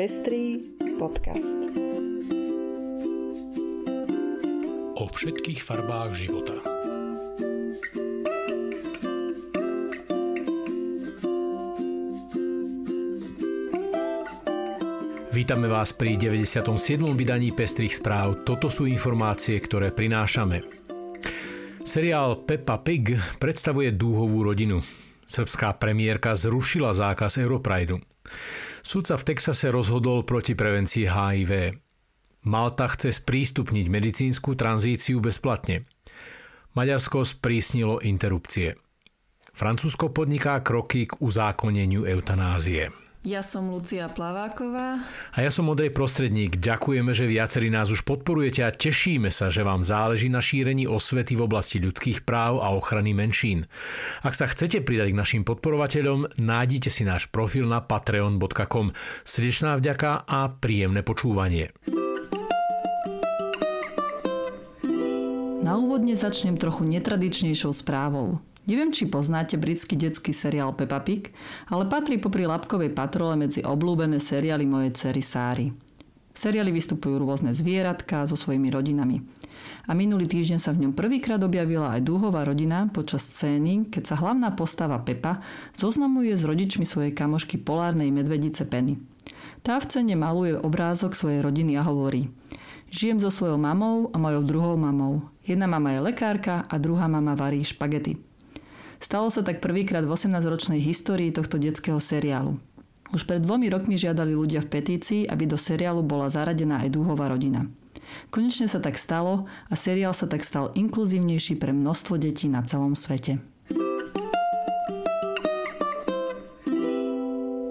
Pestrý podcast. O všetkých farbách života. Vítame vás pri 97. vydaní Pestrých správ. Toto sú informácie, ktoré prinášame. Seriál Peppa Pig predstavuje dúhovú rodinu. Srbská premiérka zrušila zákaz Europrideu. Sudca v Texase rozhodol proti prevencii HIV. Malta chce sprístupniť medicínsku tranzíciu bezplatne. Maďarsko sprísnilo interrupcie. Francúzsko podniká kroky k uzákoneniu eutanázie. Ja som Lucia Plaváková. A ja som Modrej Prostredník. Ďakujeme, že viacerí nás už podporujete a tešíme sa, že vám záleží na šírení osvety v oblasti ľudských práv a ochrany menšín. Ak sa chcete pridať k našim podporovateľom, nájdite si náš profil na patreon.com. Srdečná vďaka a príjemné počúvanie. Na úvodne začnem trochu netradičnejšou správou. Neviem, či poznáte britský detský seriál Peppa Pig, ale patrí popri Lapkovej patrole medzi obľúbené seriály mojej cery Sáry. V seriáli vystupujú rôzne zvieratka so svojimi rodinami. A minulý týždeň sa v ňom prvýkrát objavila aj dúhová rodina počas scény, keď sa hlavná postava Pepa zoznamuje s rodičmi svojej kamošky polárnej medvedice Penny. Tá v cene maluje obrázok svojej rodiny a hovorí Žijem so svojou mamou a mojou druhou mamou. Jedna mama je lekárka a druhá mama varí špagety. Stalo sa tak prvýkrát v 18-ročnej histórii tohto detského seriálu. Už pred dvomi rokmi žiadali ľudia v petícii, aby do seriálu bola zaradená aj dúhová rodina. Konečne sa tak stalo a seriál sa tak stal inkluzívnejší pre množstvo detí na celom svete.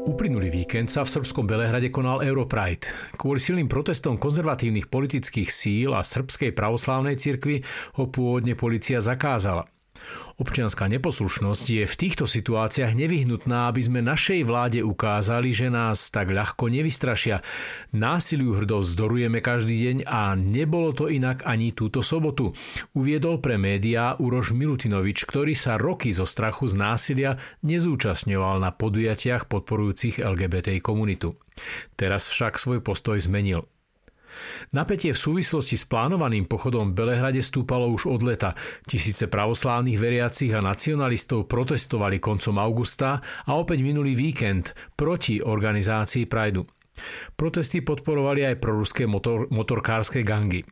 Uplynulý víkend sa v srbskom Belehrade konal Europride. Kvôli silným protestom konzervatívnych politických síl a srbskej pravoslávnej cirkvi ho pôvodne policia zakázala. Občianská neposlušnosť je v týchto situáciách nevyhnutná, aby sme našej vláde ukázali, že nás tak ľahko nevystrašia. Násiliu hrdo vzdorujeme každý deň a nebolo to inak ani túto sobotu. Uviedol pre médiá Uroš Milutinovič, ktorý sa roky zo strachu z násilia nezúčastňoval na podujatiach podporujúcich LGBT komunitu. Teraz však svoj postoj zmenil. Napätie v súvislosti s plánovaným pochodom v Belehrade stúpalo už od leta. Tisíce pravoslávnych veriacich a nacionalistov protestovali koncom augusta a opäť minulý víkend proti organizácii Prideu. Protesty podporovali aj proruské motor, motorkárske gangy.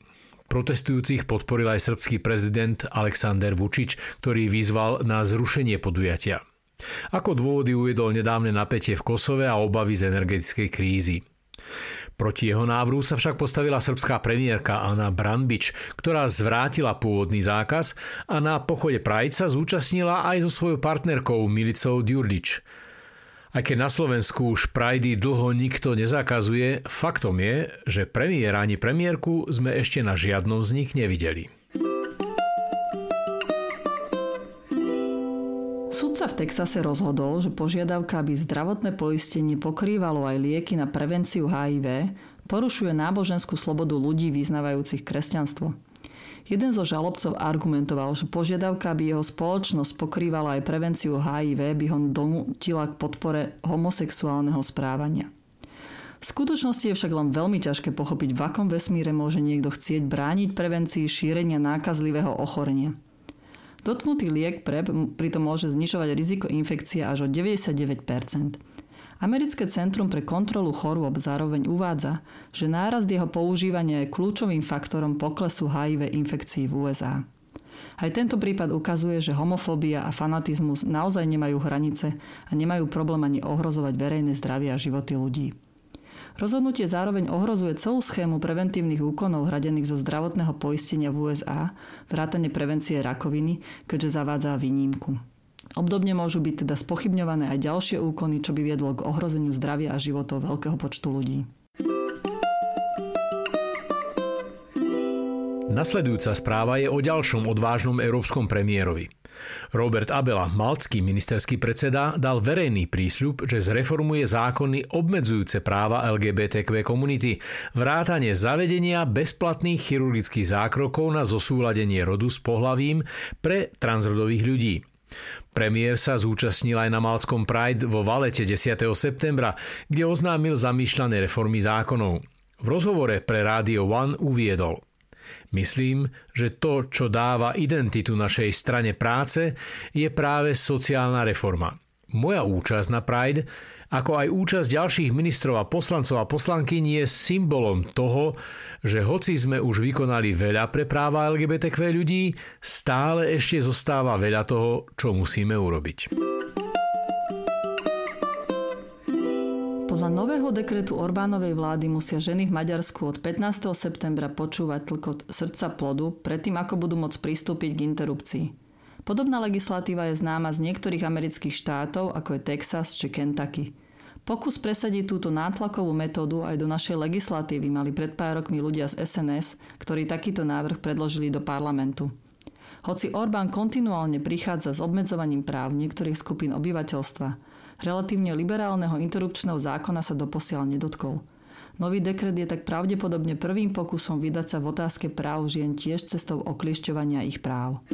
Protestujúcich podporil aj srbský prezident Alexander Vučič, ktorý vyzval na zrušenie podujatia. Ako dôvody uvedol nedávne napätie v Kosove a obavy z energetickej krízy. Proti jeho návrhu sa však postavila srbská premiérka Anna Branbič, ktorá zvrátila pôvodný zákaz a na pochode Pride sa zúčastnila aj so svojou partnerkou Milicou Djurdič. Aj keď na Slovensku už Pridey dlho nikto nezakazuje, faktom je, že premiéra ani premiérku sme ešte na žiadnom z nich nevideli. V Texase rozhodol, že požiadavka, aby zdravotné poistenie pokrývalo aj lieky na prevenciu HIV, porušuje náboženskú slobodu ľudí vyznávajúcich kresťanstvo. Jeden zo žalobcov argumentoval, že požiadavka, aby jeho spoločnosť pokrývala aj prevenciu HIV, by ho donútila k podpore homosexuálneho správania. V skutočnosti je však len veľmi ťažké pochopiť, v akom vesmíre môže niekto chcieť brániť prevencii šírenia nákazlivého ochorenia. Dotknutý liek PrEP pritom môže znižovať riziko infekcie až o 99% Americké centrum pre kontrolu chorôb zároveň uvádza, že nárast jeho používania je kľúčovým faktorom poklesu HIV infekcií v USA. Aj tento prípad ukazuje, že homofóbia a fanatizmus naozaj nemajú hranice a nemajú problém ani ohrozovať verejné zdravie a životy ľudí. Rozhodnutie zároveň ohrozuje celú schému preventívnych úkonov hradených zo zdravotného poistenia v USA, vrátane prevencie rakoviny, keďže zavádza výnimku. Obdobne môžu byť teda spochybňované aj ďalšie úkony, čo by viedlo k ohrozeniu zdravia a životov veľkého počtu ľudí. Nasledujúca správa je o ďalšom odvážnom európskom premiérovi. Robert Abela, malcký ministerský predseda, dal verejný prísľub, že zreformuje zákony obmedzujúce práva LGBTQ komunity, vrátanie zavedenia bezplatných chirurgických zákrokov na zosúladenie rodu s pohlavím pre transrodových ľudí. Premiér sa zúčastnil aj na Malskom Pride vo Valete 10. septembra, kde oznámil zamýšľané reformy zákonov. V rozhovore pre Radio One uviedol Myslím, že to, čo dáva identitu našej strane práce, je práve sociálna reforma. Moja účasť na Pride ako aj účasť ďalších ministrov a poslancov a poslankyň je symbolom toho, že hoci sme už vykonali veľa pre práva LGBTQ ľudí, stále ešte zostáva veľa toho, čo musíme urobiť. Podľa nového dekretu Orbánovej vlády musia ženy v Maďarsku od 15. septembra počúvať tlkot srdca plodu predtým, ako budú môcť pristúpiť k interrupcii. Podobná legislatíva je známa z niektorých amerických štátov, ako je Texas či Kentucky. Pokus presadiť túto nátlakovú metódu aj do našej legislatívy mali pred pár rokmi ľudia z SNS, ktorí takýto návrh predložili do parlamentu. Hoci Orbán kontinuálne prichádza s obmedzovaním práv niektorých skupín obyvateľstva, relatívne liberálneho interrupčného zákona sa doposiaľ nedotkol. Nový dekret je tak pravdepodobne prvým pokusom vydať sa v otázke práv žien tiež cestou okliešťovania ich práv.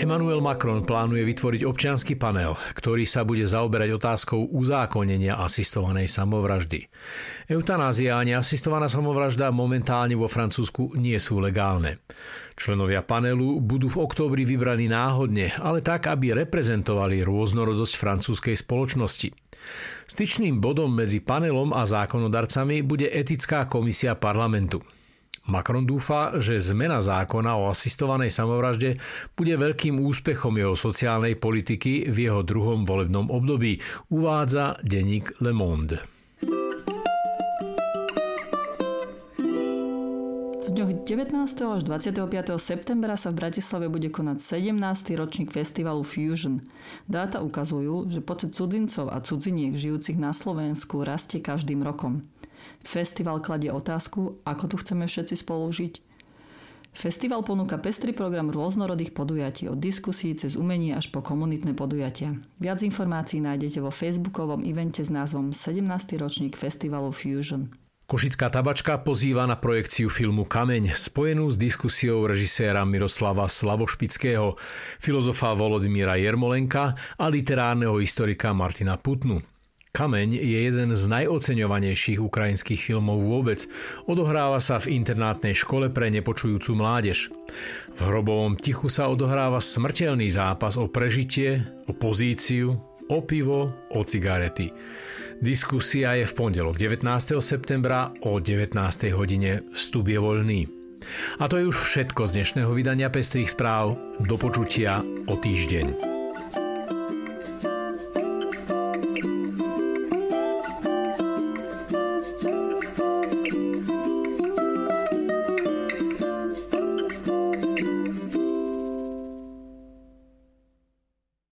Emmanuel Macron plánuje vytvoriť občiansky panel, ktorý sa bude zaoberať otázkou uzákonenia asistovanej samovraždy. Eutanázia a neasistovaná samovražda momentálne vo Francúzsku nie sú legálne. Členovia panelu budú v októbri vybraní náhodne, ale tak, aby reprezentovali rôznorodosť francúzskej spoločnosti. Styčným bodom medzi panelom a zákonodarcami bude etická komisia parlamentu. Macron dúfa, že zmena zákona o asistovanej samovražde bude veľkým úspechom jeho sociálnej politiky v jeho druhom volebnom období, uvádza denník Le Monde. Dňoch 19. až 25. septembra sa v Bratislave bude konať 17. ročník festivalu Fusion. Dáta ukazujú, že počet cudzincov a cudziniek žijúcich na Slovensku rastie každým rokom. Festival kladie otázku, ako tu chceme všetci spolu žiť. Festival ponúka pestrý program rôznorodých podujatí od diskusí cez umenie až po komunitné podujatia. Viac informácií nájdete vo facebookovom evente s názvom 17. ročník festivalu Fusion. Košická tabačka pozýva na projekciu filmu Kameň, spojenú s diskusiou režiséra Miroslava Slavošpického, filozofa Volodymíra Jermolenka a literárneho historika Martina Putnu. Kameň je jeden z najoceňovanejších ukrajinských filmov vôbec. Odohráva sa v internátnej škole pre nepočujúcu mládež. V hrobovom tichu sa odohráva smrteľný zápas o prežitie, o pozíciu, o pivo, o cigarety. Diskusia je v pondelok 19. septembra o 19. hodine. Vstup je voľný. A to je už všetko z dnešného vydania Pestrých správ. Do počutia o týždeň.